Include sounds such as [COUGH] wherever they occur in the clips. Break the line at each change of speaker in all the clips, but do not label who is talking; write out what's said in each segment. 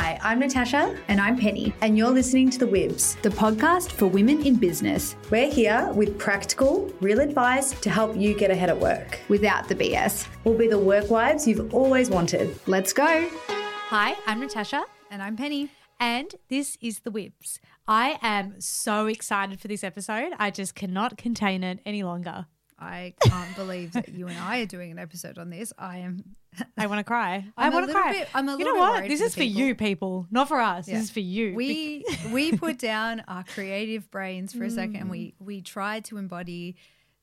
Hi, I'm Natasha,
And I'm Penny,
and you're listening to The Wibs.
the podcast for women in business
We're here with practical, real advice to help you get ahead at work.
without the BS.
We'll be the work wives you've always wanted.
Let's go.
Hi, I'm Natasha,
And I'm Penny.
and this is The Wibs. I am so excited for this episode. I just cannot contain it any longer.
I can't believe that you and I are doing an episode on this. I am.
I want to cry. [LAUGHS] I
I'm
want to cry.
bit- I'm a little
you
know
what? This is for
people.
you, people, not for us.
Yeah.
This is for you.
We we put down our creative brains for a second and we mm. we tried to embody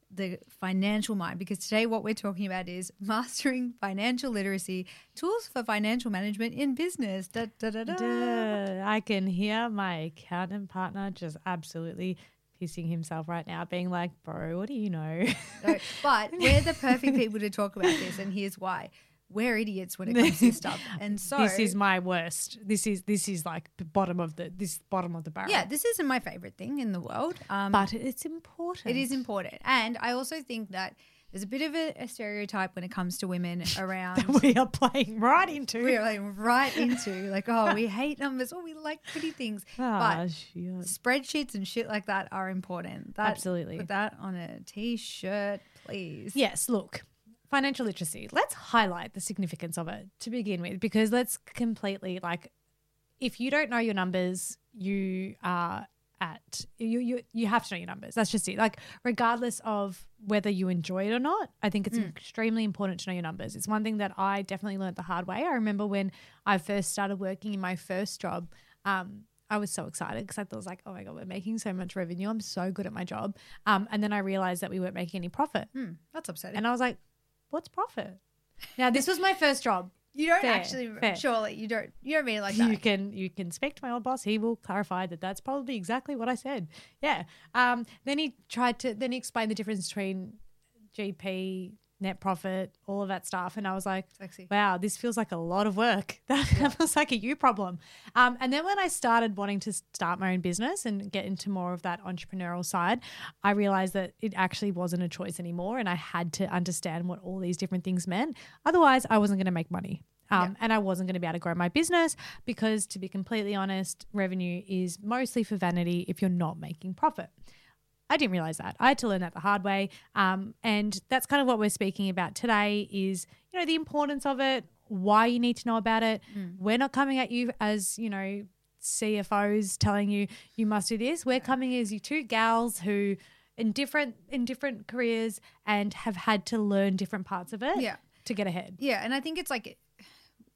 the financial mind because today what we're talking about is [LAUGHS] mastering financial literacy tools for financial management in business. Da, da, da.
I can hear my accountant partner just absolutely pissing himself right now, being like, "Bro, what do you know?"
No, [LAUGHS] but we're the perfect people to talk about this and here's why. We're idiots when it comes to [LAUGHS] stuff. And so
this is my worst. This is this is like the bottom of the this bottom of the barrel.
yeah, this isn't my favorite thing in the world. Um,
but it's important.
It is important. And I also think that there's a bit of a, a stereotype when it comes to women [LAUGHS] around.
we are playing right into.
We're like right into like, oh, we hate numbers, oh, we like pretty things. [LAUGHS]
Ah,
but
shit.
spreadsheets and shit like that are important. That,
Absolutely.
Put that on a t-shirt, please.
Yes, look, financial literacy. Let's highlight the significance of it to begin with, because let's completely like, if you don't know your numbers, you are at you you you have to know your numbers. That's just it. Like, regardless of whether you enjoy it or not, I think it's extremely important to know your numbers. It's one thing that I definitely learned the hard way. I remember when I first started working in my first job. Um, I was so excited because I thought, was like, oh my God, we're making so much revenue. I'm so good at my job. Um, and then I realized that we weren't making any profit.
Hmm, that's upsetting.
And I was like, what's profit? Now, this was my first job.
You don't
Fair,
actually,
fair.
surely, you don't, you don't mean it like that.
You can you can speak to my old boss. He will clarify that that's probably exactly what I said. Yeah. Um, then he tried to then he explained the difference between GP, net profit, all of that stuff, and I was like,
Sexy.
wow, this feels like a lot of work. [LAUGHS] That feels like a you problem. Um, and then when I started wanting to start my own business and get into more of that entrepreneurial side, I realized that it actually wasn't a choice anymore, and I had to understand what all these different things meant. Otherwise, I wasn't going to make money. Um, And I wasn't going to be able to grow my business because, to be completely honest, revenue is mostly for vanity if you're not making profit. I didn't realize that. I had to learn that the hard way. Um, and that's kind of what we're speaking about today is, you know, the importance of it, why you need to know about it. We're not coming at you as, you know, CFOs telling you you must do this. We're coming as you two gals who in different in different careers and have had to learn different parts of it
Yeah.
to get ahead.
Yeah, and I think it's like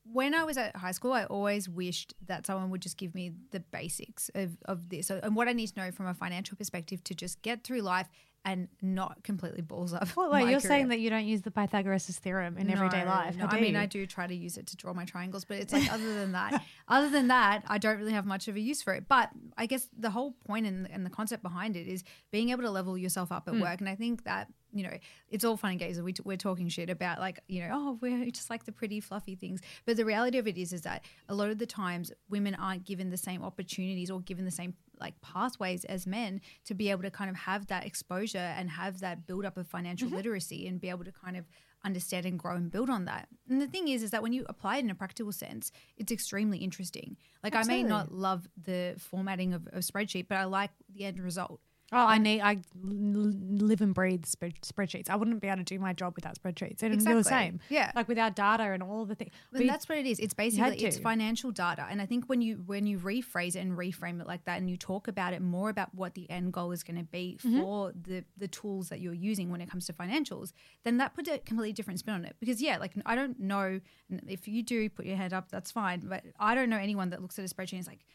when I was at high school, I always wished that someone would just give me the basics of, of this and what I need to know from a financial perspective to just get through life and not completely balls up.
Well, [LAUGHS] you're
career.
saying that you don't use the Pythagoras theorem in everyday life.
no,
How
I mean. I do try to use it to draw my triangles, but it's like [LAUGHS] other than that, other than that, I don't really have much of a use for it. But I guess the whole point and, and the concept behind it is being able to level yourself up at
Hmm.
work. And I think that you know it's all fun and games. We we're talking shit about like you know oh we're [LAUGHS] just like the pretty fluffy things, but the reality of it is is that a lot of the times women aren't given the same opportunities or given the same like pathways as men to be able to kind of have that exposure and have that build up of financial
Mm-hmm.
literacy and be able to kind of understand and grow and build on that. And the thing is, is that when you apply it in a practical sense, it's extremely interesting. Like I may not love the formatting of a spreadsheet, but I like the end result.
Oh, I need. I live and breathe spread, spreadsheets. I wouldn't be able to do my job without spreadsheets. Don't feel the same.
Yeah.
like without data and all the things.
And that's what it is. It's basically it's financial data. And I think when you when you rephrase it and reframe it like that and you talk about it more about what the end goal is going to be
Mm-hmm.
for the the tools that you're using when it comes to financials, then that puts a completely different spin on it. Because yeah, like I don't know if you do put your hand up, that's fine. But I don't know anyone that looks at a spreadsheet and is like,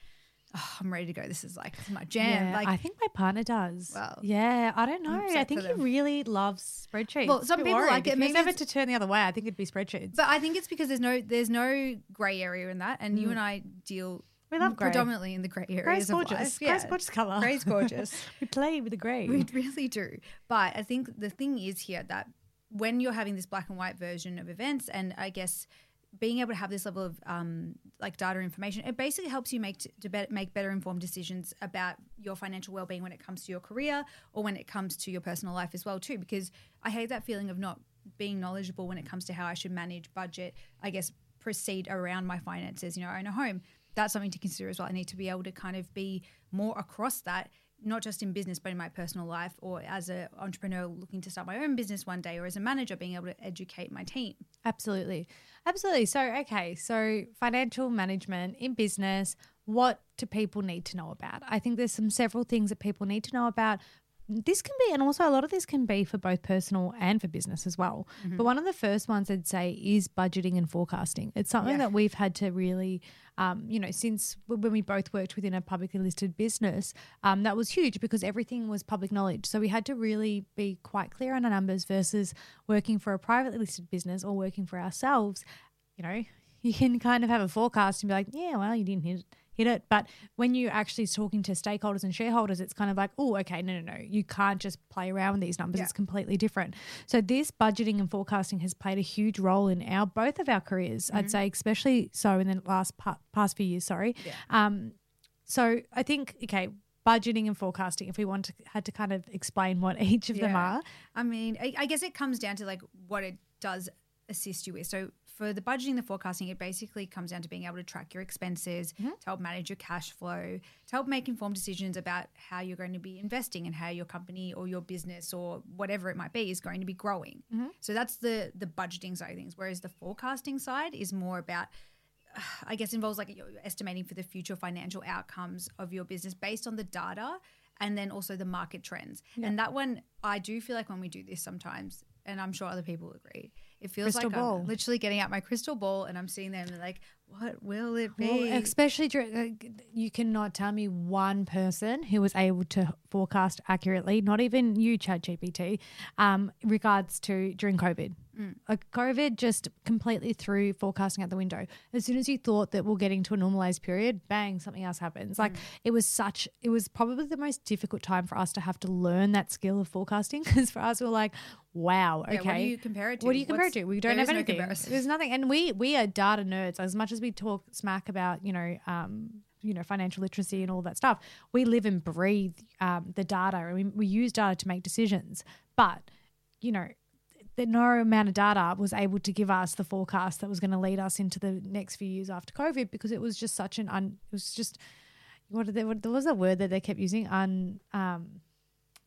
oh, [SIGHS] I'm ready to go. This is like my jam.
Yeah,
like
I think my partner does.
Well,
yeah, I don't know. I think he really loves spreadsheets.
Well, some people like it.
If he was
Maybe
ever
it's-
to turn the other way, I think it'd be spreadsheets.
But I think it's because there's no there's no grey area in that, and you and I deal
Mm. We love grey.
predominantly in the grey areas
Grey's
of
gorgeous.
life.
Grey's a gorgeous colour.
Grey's gorgeous. [LAUGHS]
we play with the grey.
we really do. But I think the thing is here that when you're having this black and white version of events, and I guess being able to have this level of um, like data information, it basically helps you make to bet make better informed decisions about your financial well being when it comes to your career or when it comes to your personal life as well too. Because I hate that feeling of not being knowledgeable when it comes to how I should manage budget. I guess proceed around my finances. You know, own a home. that's something to consider as well. I need to be able to kind of be more across that, not just in business, but in my personal life or as an entrepreneur looking to start my own business one day or as a manager being able to educate my team.
Absolutely. Absolutely. So, okay. So, financial management in business, what do people need to know about? I think there's some several things that people need to know about. This can be, and also a lot of this can be for both personal and for business as well. But one of the first ones I'd say is budgeting and forecasting. It's something
Yeah.
that we've had to really, um, you know, since when we both worked within a publicly listed business, um, that was huge because everything was public knowledge. So we had to really be quite clear on our numbers versus working for a privately listed business or working for ourselves. You know, [LAUGHS] you can kind of have a forecast and be like, yeah, well, you didn't hit hit it. But when you're actually talking to stakeholders and shareholders, it's kind of like, oh, okay, no, no, no. You can't just play around with these numbers.
Yeah.
It's completely different. So this budgeting and forecasting has played a huge role in our both of our careers. I'd say, especially so in the last pa- past few years. Sorry. Um, so I think okay. Budgeting and forecasting. If we want to had to kind of explain what each of them are,
I mean, I, I guess it comes down to like what it does assist you with. So for the budgeting, the forecasting, it basically comes down to being able to track your expenses,
Mm-hmm.
to help manage your cash flow, to help make informed decisions about how you're going to be investing and how your company or your business or whatever it might be is going to be growing.
Mm-hmm.
So that's the the budgeting side of things. Whereas the forecasting side is more about I guess involves like estimating for the future financial outcomes of your business based on the data and then also the market trends. And that one, I do feel like when we do this sometimes, and I'm sure other people agree, it feels
Crystal
like
ball.
I'm literally getting out my crystal ball and I'm sitting there and like, what will it
Well,
be?
especially during, uh, you cannot tell me one person who was able to forecast accurately, not even you, ChatGPT, um, in regards to during COVID. Like COVID just completely threw forecasting out the window. As soon as you thought that we're getting to a normalized period, bang, something else happens. Like it was such, it was probably the most difficult time for us to have to learn that skill of forecasting [LAUGHS] because for us, we we're like, wow, okay.
Yeah, what do you compare it to?
What do you compare
What's-
We don't
there
have
is no
anything. There's nothing, and we we are data nerds. As much as we talk smack about you know um, you know financial literacy and all that stuff, we live and breathe um, the data, and we, we use data to make decisions. But you know. The no amount of data was able to give us the forecast that was going to lead us into the next few years after COVID because it was just such an un. It was just what, did they, what there was a word that they kept using un um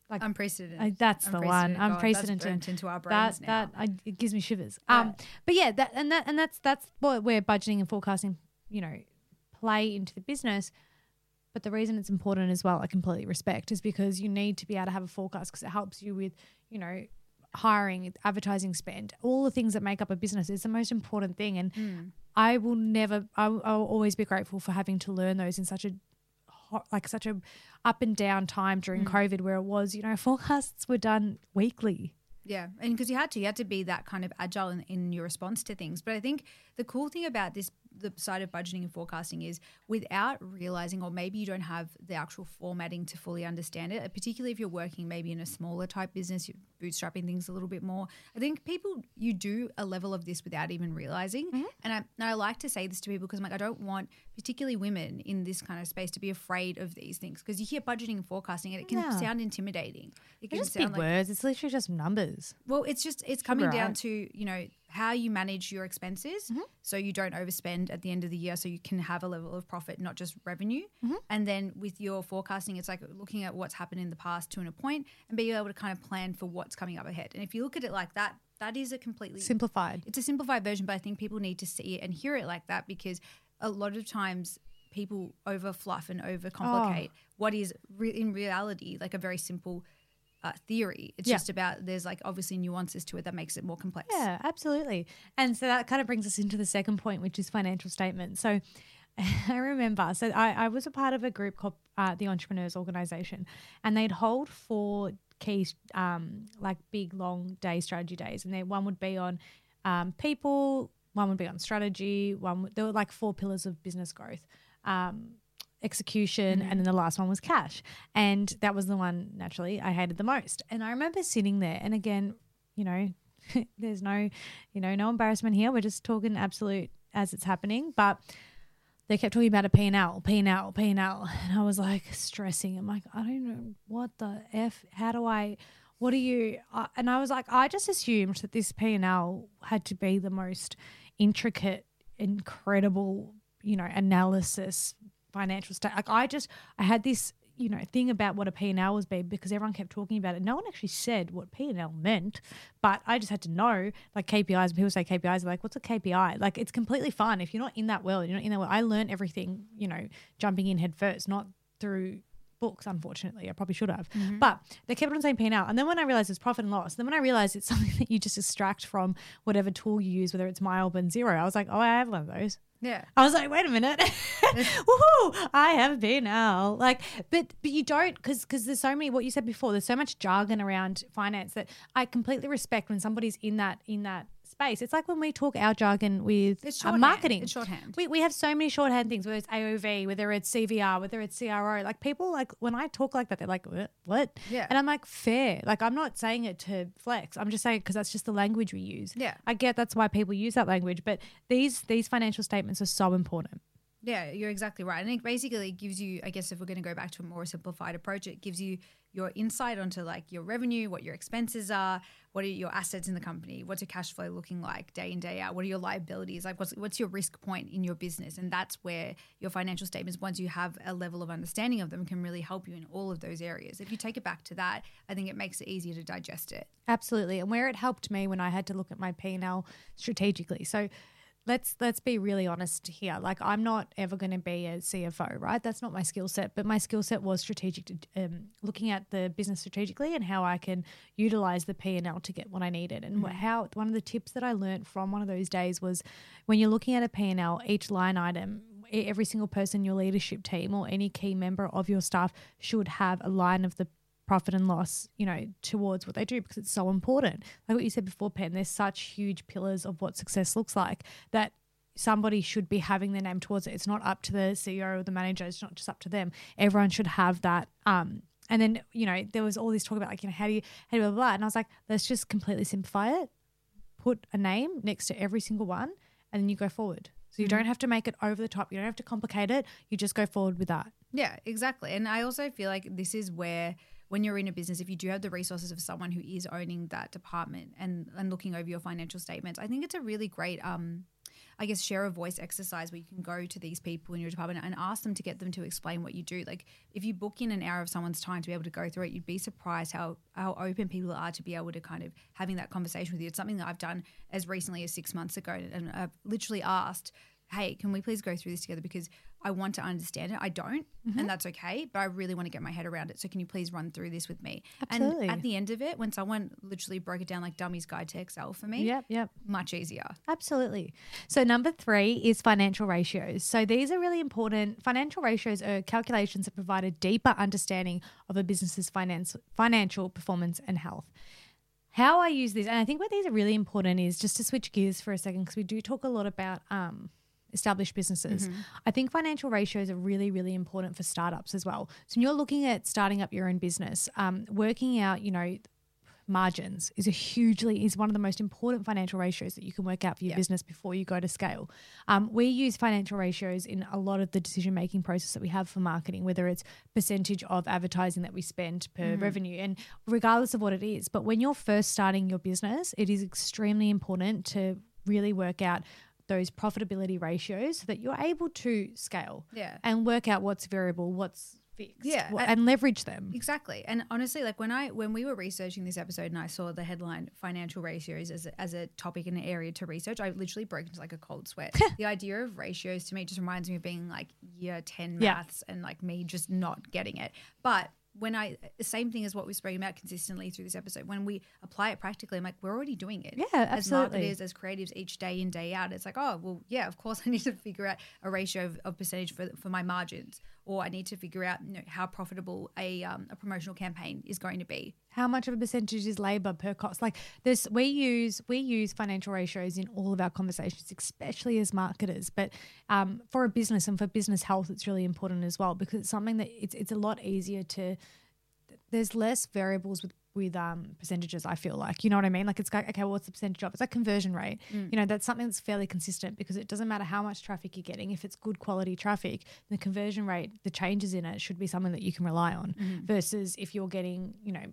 like
Unprecedented.
I, that's the one.
Unprecedented. God, that's
Unprecedented.
into our brains
that
now.
that I, it gives me shivers. Um, but yeah, that and that and that's that's what where budgeting and forecasting, you know, play into the business. But the reason it's important as well, I completely respect, is because you need to be able to have a forecast because it helps you with, you know, hiring, advertising spend, all the things that make up a business is the most important thing. And
Mm.
I will never, I will, always be grateful for having to learn those in such a like such a up and down time during
Mm.
COVID where it was, you know, forecasts were done weekly.
Yeah, and because you had to, you had to be that kind of agile in, in your response to things. But I think the cool thing about this, the side of budgeting and forecasting, is without realizing, or maybe you don't have the actual formatting to fully understand it. Particularly if you're working maybe in a smaller type business, bootstrapping things a little bit more. I think people you do a level of this without even realizing. And I, and I like to say this to people because I'm like, I don't want particularly women in this kind of space to be afraid of these things because you hear budgeting and forecasting and it can
Yeah.
sound intimidating. It can
just big
like
words. It's literally just numbers.
well, it's just it's coming
Right.
down to you know how you manage your expenses,
Mm-hmm.
so you don't overspend at the end of the year, so you can have a level of profit, not just revenue.
Mm-hmm.
And then with your forecasting, it's like looking at what's happened in the past to an a point, and being able to kind of plan for what's coming up ahead. And if you look at it like that, that is a completely
Simplified.
it's a simplified version, but I think people need to see it and hear it like that because a lot of times people over fluff and over complicate
Oh.
what is re- in reality like a very simple uh, theory. It's
Yeah.
just about there's like obviously nuances to it that makes it more complex.
Yeah, absolutely. And so that kind of brings us into the second point, which is financial statements. So [LAUGHS] I remember, so I, I was a part of a group called uh, the Entrepreneurs Organization, and they'd hold four key, um, like big long day strategy days, and then one would be on um, people, one would be on strategy, one would- there were like four pillars of business growth. Um, execution and then the last one was cash. And that was the one naturally i hated the most. And i remember sitting there and again you know [LAUGHS] there's no you know no embarrassment here. We're just talking absolute as it's happening. But they kept talking about a P&L, P&L, P&L. And I was like stressing. I'm like, I don't know what the F, how do I, what do you, and I was like, I just assumed that this P&L had to be the most intricate, incredible you know, analysis, financial state. Like I just, I had this, you know, thing about what a P&L was be because everyone kept talking about it. No one actually said what P&L meant, but I just had to know like KPIs. People say KPIs, like what's a KPI? Like it's completely fine if you're not in that world. You're not in that world. I learned everything, you know, jumping in head first, not through books, unfortunately. I probably should have. Mm-hmm. But they kept on saying P&L. And then when I realized it's profit and loss, then when I realized it's [LAUGHS] something that you just extract from whatever tool you use, whether it's Mile, Xero, I was like, oh, I have one of those.
Yeah.
I was like, wait a minute, [LAUGHS] woohoo! I have been P&L. Like, but but you don't because because there's so many. What you said before, there's so much jargon around finance that I completely respect when somebody's in that in that space. It's like when we talk our jargon with
It's
uh, marketing.
It's shorthand.
We, we have so many shorthand things, whether it's AOV, whether it's CVR, whether it's CRO. Like people, like when I talk like that, they're like, what? what?
Yeah.
And I'm like, fair. Like I'm not saying it to flex. I'm just saying because that's just the language we use.
Yeah.
I get that's why people use that language, but these these financial statements are so important.
Yeah, you're exactly right. And it basically gives you, I guess, if we're going to go back to a more simplified approach, it gives you your insight onto like your revenue, what your expenses are, what are your assets in the company, what's your cash flow looking like day in day out, what are your liabilities, like what's what's your risk point in your business, and that's where your financial statements, once you have a level of understanding of them, can really help you in all of those areas. If you take it back to that, I think it makes it easier to digest it.
Absolutely. And where it helped me when I had to look at my P&L strategically. So let's let's be really honest here. Like I'm not ever going to be a CFO, right? That's not my skill set, but my skill set was strategic um, looking at the business strategically and how I can utilize the P&L to get what I needed. And what how one of the tips that I learned from one of those days was when you're looking at a P&L, each line item every single person in your leadership team or any key member of your staff should have a line of the profit and loss, you know, towards what they do because it's so important. Like what you said before, Pen, there's such huge pillars of what success looks like that somebody should be having their name towards it. It's not up to the CEO or the manager, it's not just up to them. Everyone should have that. Um, and then, you know, there was all this talk about like, you know, how do you, how do you blah, blah, blah. And I was like, let's just completely simplify it, put a name next to every single one, and then you go forward. So you don't have to make it over the top. You don't have to complicate it. You just go forward with that.
Yeah, exactly. And I also feel like this is where when you're in a business, if you do have the resources of someone who is owning that department and, and looking over your financial statements, I think it's a really great um I guess share a voice exercise where you can go to these people in your department and ask them to get them to explain what you do. Like if you book in an hour of someone's time to be able to go through it, you'd be surprised how how open people are to be able to kind of having that conversation with you. It's something that I've done as recently as six months ago, and I've literally asked, "Hey, can we please go through this together?" Because I want to understand it. I don't, and that's okay. But I really want to get my head around it. So can you please run through this with me?
Absolutely.
And at the end of it, when someone literally broke it down like Dummy's Guide to Excel for me,
Yep, yep.
much easier.
Absolutely. So, number three is financial ratios. So, these are really important. Financial ratios are calculations that provide a deeper understanding of a business's finance, financial performance and health. How I use these, and I think where these are really important is just to switch gears for a second because we do talk a lot about um, established businesses. I think financial ratios are really, really important for startups as well. So, when you're looking at starting up your own business, um, working out, you know, margins is a hugely is one of the most important financial ratios that you can work out for your business before you go to scale. Um, we use financial ratios in a lot of the decision making process that we have for marketing, whether it's percentage of advertising that we spend per revenue, and regardless of what it is. But when you're first starting your business, it is extremely important to really work out those profitability ratios so that you're able to scale
Yeah.
and work out what's variable, what's fixed,
Yeah, I-
and leverage them.
Exactly. And honestly, like when I when we were researching this episode and I saw the headline financial ratios as a, as a topic and an area to research, I literally broke into like a cold sweat. [LAUGHS] the idea of ratios to me just reminds me of being like year 10
Yeah.
maths and like me just not getting it. But when I the same thing as what we've spoken about consistently through this episode, when we apply it practically, I'm like, we're already doing it.
Yeah, absolutely.
As marketers, as creatives, each day in, day out, it's like, oh, well, yeah, of course [LAUGHS] I need to figure out a ratio of, of percentage for, for my margins, or I need to figure out you know, how profitable a, um, a promotional campaign is going to be.
How much of a percentage is labor per cost? Like this we use we use financial ratios in all of our conversations especially as marketers but um, for a business and for business health it's really important as well because it's something that it's, it's a lot easier to there's less variables with with um, percentages i feel like you know what i mean? Like it's like okay well, what's the percentage of? It's like conversion rate. You know that's something that's fairly consistent because it doesn't matter how much traffic you're getting if it's good quality traffic the conversion rate the changes in it should be something that you can rely on versus if you're getting you know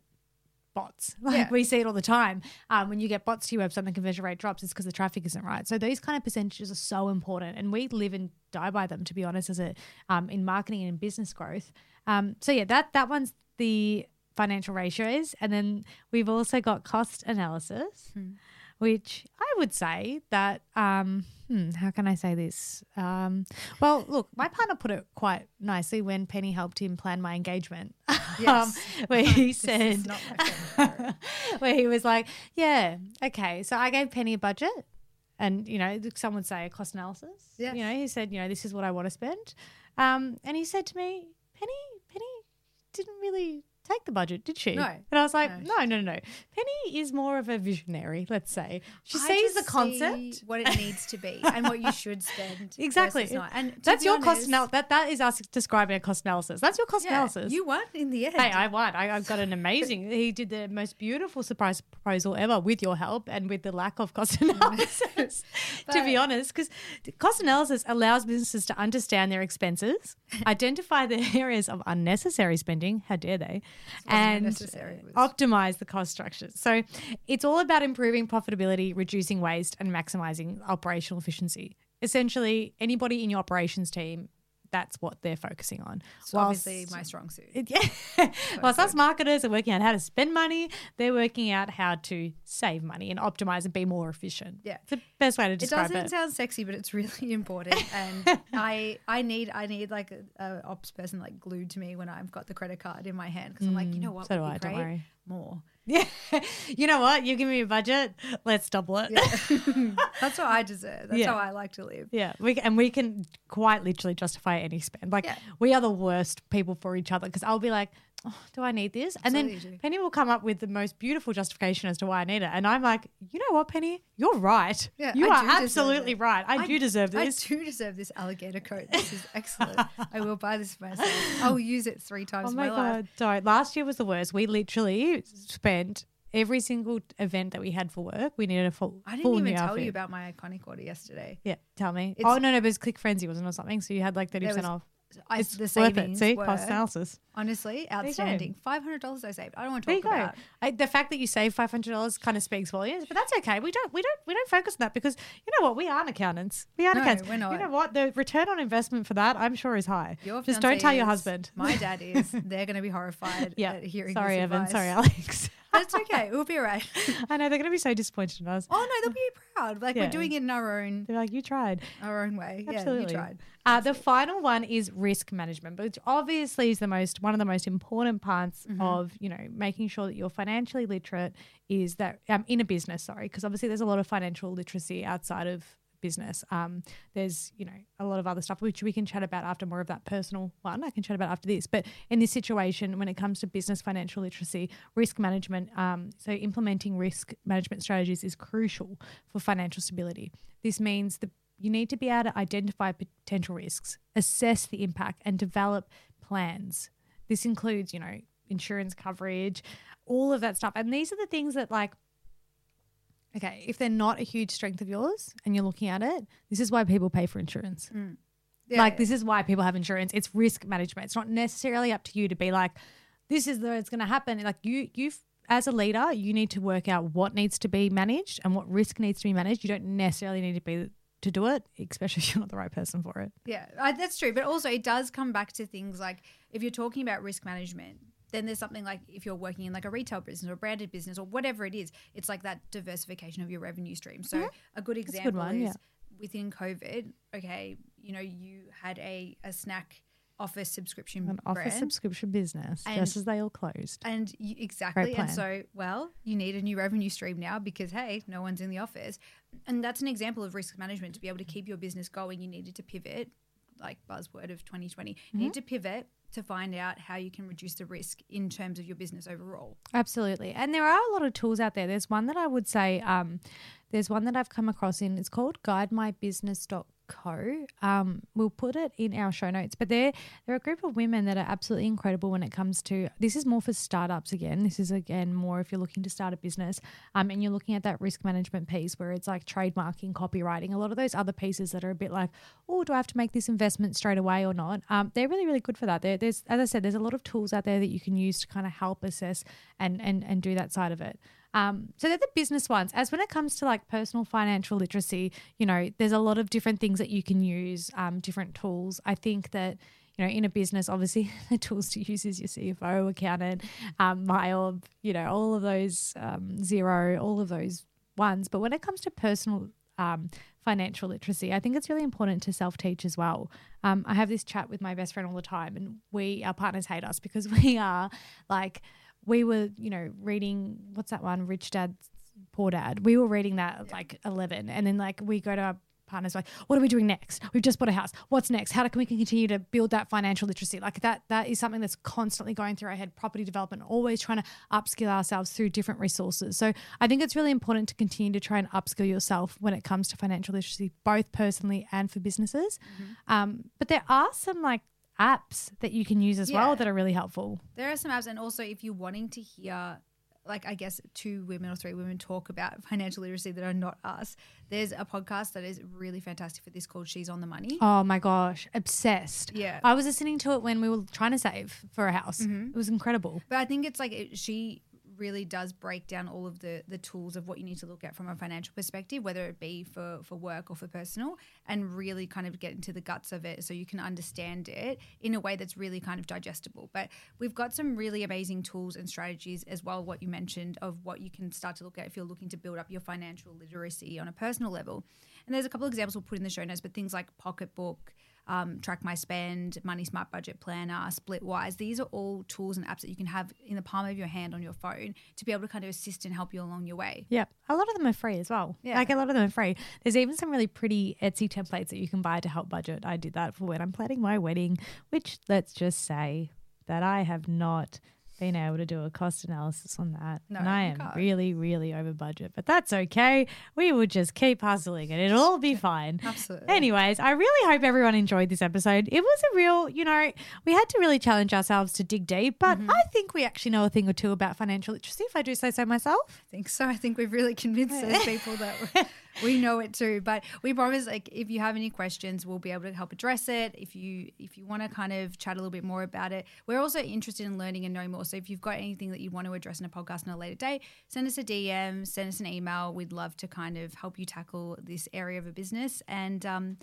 bots. [LAUGHS] Like
Yeah.
we see it all the time. Um, when you get bots to your website, and the conversion rate drops. It's because the traffic isn't right. So these kind of percentages are so important, and we live and die by them. To be honest, as a um, in marketing and in business growth. Um, so yeah, that that one's the financial ratios, and then we've also got cost analysis, which I would say that. Um, hmm, how can I say this? Um, well, look, my partner put it quite nicely when Penny helped him plan my engagement. [LAUGHS]
Yes.
um, where he [LAUGHS] said,
is not my [LAUGHS] favorite area.
where he was like, "Yeah, okay." So I gave Penny a budget, and you know, some would say a cost analysis.
Yes.
You know, he said, "You know, this is what I want to spend," um, and he said to me, "Penny, Penny didn't really." Take the budget, did she?
No.
And I was like,
No,
no, no, no. Penny is more of a visionary, let's say. She
I
sees the concept.
what it needs to be and what you should [LAUGHS] spend.
Exactly.
not. And
That's your cost analysis. That, that is us describing a cost analysis. That's your cost
yeah,
analysis.
You won in the end.
Hey, I won. I, I got an amazing. He did the most beautiful surprise proposal ever with your help and with the lack of cost [LAUGHS] analysis. [LAUGHS] to be honest, because cost analysis allows businesses to understand their expenses, identify the areas of unnecessary spending. How dare they? And
unnecessary, it was-
optimize the cost structures. So it's all about improving profitability, reducing waste, and maximizing operational efficiency. Essentially, anybody in your operations team. That's what they're focusing on.
It's obviously my strong suit.
it- [LAUGHS] yeah. Whilst us marketers are working out how to spend money, they're working out how to save money and optimize and be more efficient.
Yeah.
It's the best way to describe It
doesn't
it.
sound sexy, but it's really [LAUGHS] important. And [LAUGHS] I, I need, I need like a, a ops person like glued to me when I've got the credit card in my hand because I'm like, you know what?
Mm, so do I, don't worry.
More.
Yeah. [LAUGHS] you know what? You give me a budget, let's double it. Yeah. [LAUGHS]
That's what I deserve. That's
Yeah.
how I like to live.
Yeah. We and we can quite literally justify any spend. Like
Yeah.
we are the worst people for each other because I'll be like, oh, "Do I need this?" And then
Absolutely.
Penny will come up with the most beautiful justification as to why I need it, and I'm like, "You know what, Penny? You're right.
Yeah,
you
I
are absolutely right. I, do deserve this.
I do deserve this alligator coat. This is excellent. I will buy this for myself. [LAUGHS] I'll use it three times
Oh
in
my
my,
god!
life.
Don't. Last year was the worst. We literally spent every single event that we had for work. We needed a full.
I didn't
full
even tell
outfit.
you about my iconic order yesterday.
Yeah, tell me.
It's-
oh no, no, but it was Click Frenzy, wasn't it, or something? So you had like thirty percent off.
I,
It's
the
worth it. See,
were
cost analysis.
honestly outstanding. Five hundred dollars I saved. I don't want to
There you
talk
go.
about.
I, the fact that you save five hundred dollars kind of speaks volumes, but that's okay. We don't, we don't, we don't focus on that because you know what? We aren't accountants. We aren't
No,
accountants.
we're not.
You know what? The return on investment for that, I'm sure, is high.
Your
Just don't tell your husband.
My dad is. [LAUGHS] They're going to be horrified
yeah.
at hearing
Sorry, Evan.
advice.
Sorry, Alex.
But it's okay. We'll be all right. [LAUGHS]
I know they're going to be so disappointed in us.
oh no, they'll be proud. Like
Yeah.
we're doing it in our own
They're like, you tried.
our own way.
Absolutely.
Yeah, you tried.
Uh, the final one is risk management, which obviously is the most one of the most important parts
Mm-hmm.
of you know making sure that you're financially literate. Is that um, in a business? Sorry, because obviously there's a lot of financial literacy outside of business. Um, there's you know a lot of other stuff which we can chat about after more of that personal one. I can chat about after this, but in this situation, when it comes to business financial literacy, risk management, um, so implementing risk management strategies is crucial for financial stability. This means that you need to be able to identify potential risks, assess the impact, and develop plans. This includes, you know, insurance coverage, all of that stuff. And these are the things that, like, okay, if they're not a huge strength of yours and you're looking at it, this is why people pay for insurance. Mm.
Yeah,
like, this is why people have insurance. It's risk management. It's not necessarily up to you to be like, this is the it's going to happen. Like, you, you've, as a leader, you need to work out what needs to be managed and what risk needs to be managed. You don't necessarily need to be to do it, especially [LAUGHS] if you're not the right person for it.
Yeah, that's true. But also, it does come back to things like if you're talking about risk management, then there's something like if you're working in like a retail business or a branded business or whatever it is, it's like that diversification of your revenue stream. So mm-hmm. a good
a
example
good one,
is
yeah.
within COVID. Okay, you know, you had a a snack office subscription
An office
brand.
subscription business,
And-
just as they all closed.
And you, exactly. And so, well, you need a new revenue stream now because, hey, no one's in the office. And that's an example of risk management. To be able to keep your business going, you needed to pivot, like buzzword of 2020. You mm-hmm. need to pivot to find out how you can reduce the risk in terms of your business overall.
Absolutely. And there are a lot of tools out there. There's one that I would say, um, there's one that I've come across in, it's called guidemybusiness.com. Co. Um, we'll put it in our show notes. But they're they're a group of women that are absolutely incredible when it comes to this is more for startups again. This is again more if you're looking to start a business, um, and you're looking at that risk management piece where it's like trademarking, copywriting, a lot of those other pieces that are a bit like, oh, do I have to make this investment straight away or not? Um, they're really really good for that. There, there's as I said, there's a lot of tools out there that you can use to kind of help assess and and and do that side of it. Um, so they're the business ones. As when it comes to like personal financial literacy, you know, there's a lot of different things that you can use, um, different tools. I think that you know, in a business, obviously [LAUGHS] the tools to use is your CFO, accountant, um, you know, all of those um, Xero, all of those ones. But when it comes to personal um, financial literacy, I think it's really important to self teach as well. Um, I have this chat with my best friend all the time, and we, our partners hate us because [LAUGHS] we are like, we were, you know, reading what's that one, Rich Dad, Poor Dad. We were reading that at like 11. And then, like, we go to our partners, like, what are we doing next? We've just bought a house. What's next? How can we continue to build that financial literacy? Like, that, that is something that's constantly going through our head, property development, always trying to upskill ourselves through different resources. So, I think it's really important to continue to try and upskill yourself when it comes to financial literacy, both personally and for businesses. Mm-hmm. Um, but there are some like apps that you can use as yeah. well that are really helpful.
There are some apps, and also if you're wanting to hear, like I guess two women or three women talk about [LAUGHS] financial literacy that are not us, there's a podcast that is really fantastic for this called She's on the Money.
Oh my gosh, obsessed.
Yeah,
I was listening to it when we were trying to save for a house. Mm-hmm. It was incredible.
But I think it's like it, she really does break down all of the the tools of what you need to look at from a financial perspective, whether it be for for work or for personal, and really kind of get into the guts of it so you can understand it in a way that's really kind of digestible. But we've got some really amazing tools and strategies as well. What you mentioned of what you can start to look at if you're looking to build up your financial literacy on a personal level. And there's a couple of examples we'll put in the show notes, but things like Pocketbook um, Track My Spend, Money Smart Budget Planner, Splitwise. These are all tools and apps that you can have in the palm of your hand on your phone to be able to kind of assist and help you along your way.
Yeah, a lot of them are free as well. Yeah, like a lot of them are free. There's even some really pretty Etsy templates that you can buy to help budget. I did that for when I'm planning my wedding, which let's just say that I have not been able to do a cost analysis on that. No, and I am can't. really, really over budget, but that's okay. We will just keep hustling and it'll all be fine.
Absolutely.
Anyways, I really hope everyone enjoyed this episode. It was a real, you know, we had to really challenge ourselves to dig deep, but mm-hmm. I think we actually know a thing or two about financial literacy, if I do say so myself.
I think so. I think we've really convinced those [LAUGHS] people that we know it too. But we promise, like, if you have any questions, we'll be able to help address it. If you if you want to kind of chat a little bit more about it, we're also interested in learning and knowing more. So if you've got anything that you want to address in a podcast in a later date, send us a DM, send us an email. We'd love to kind of help you tackle this area of a business. And um,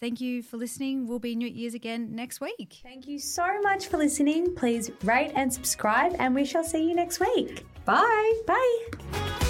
thank you for listening. We'll be in your ears again next week.
Thank you so much for listening. Please rate and subscribe, and we shall see you next week.
Bye.
Bye.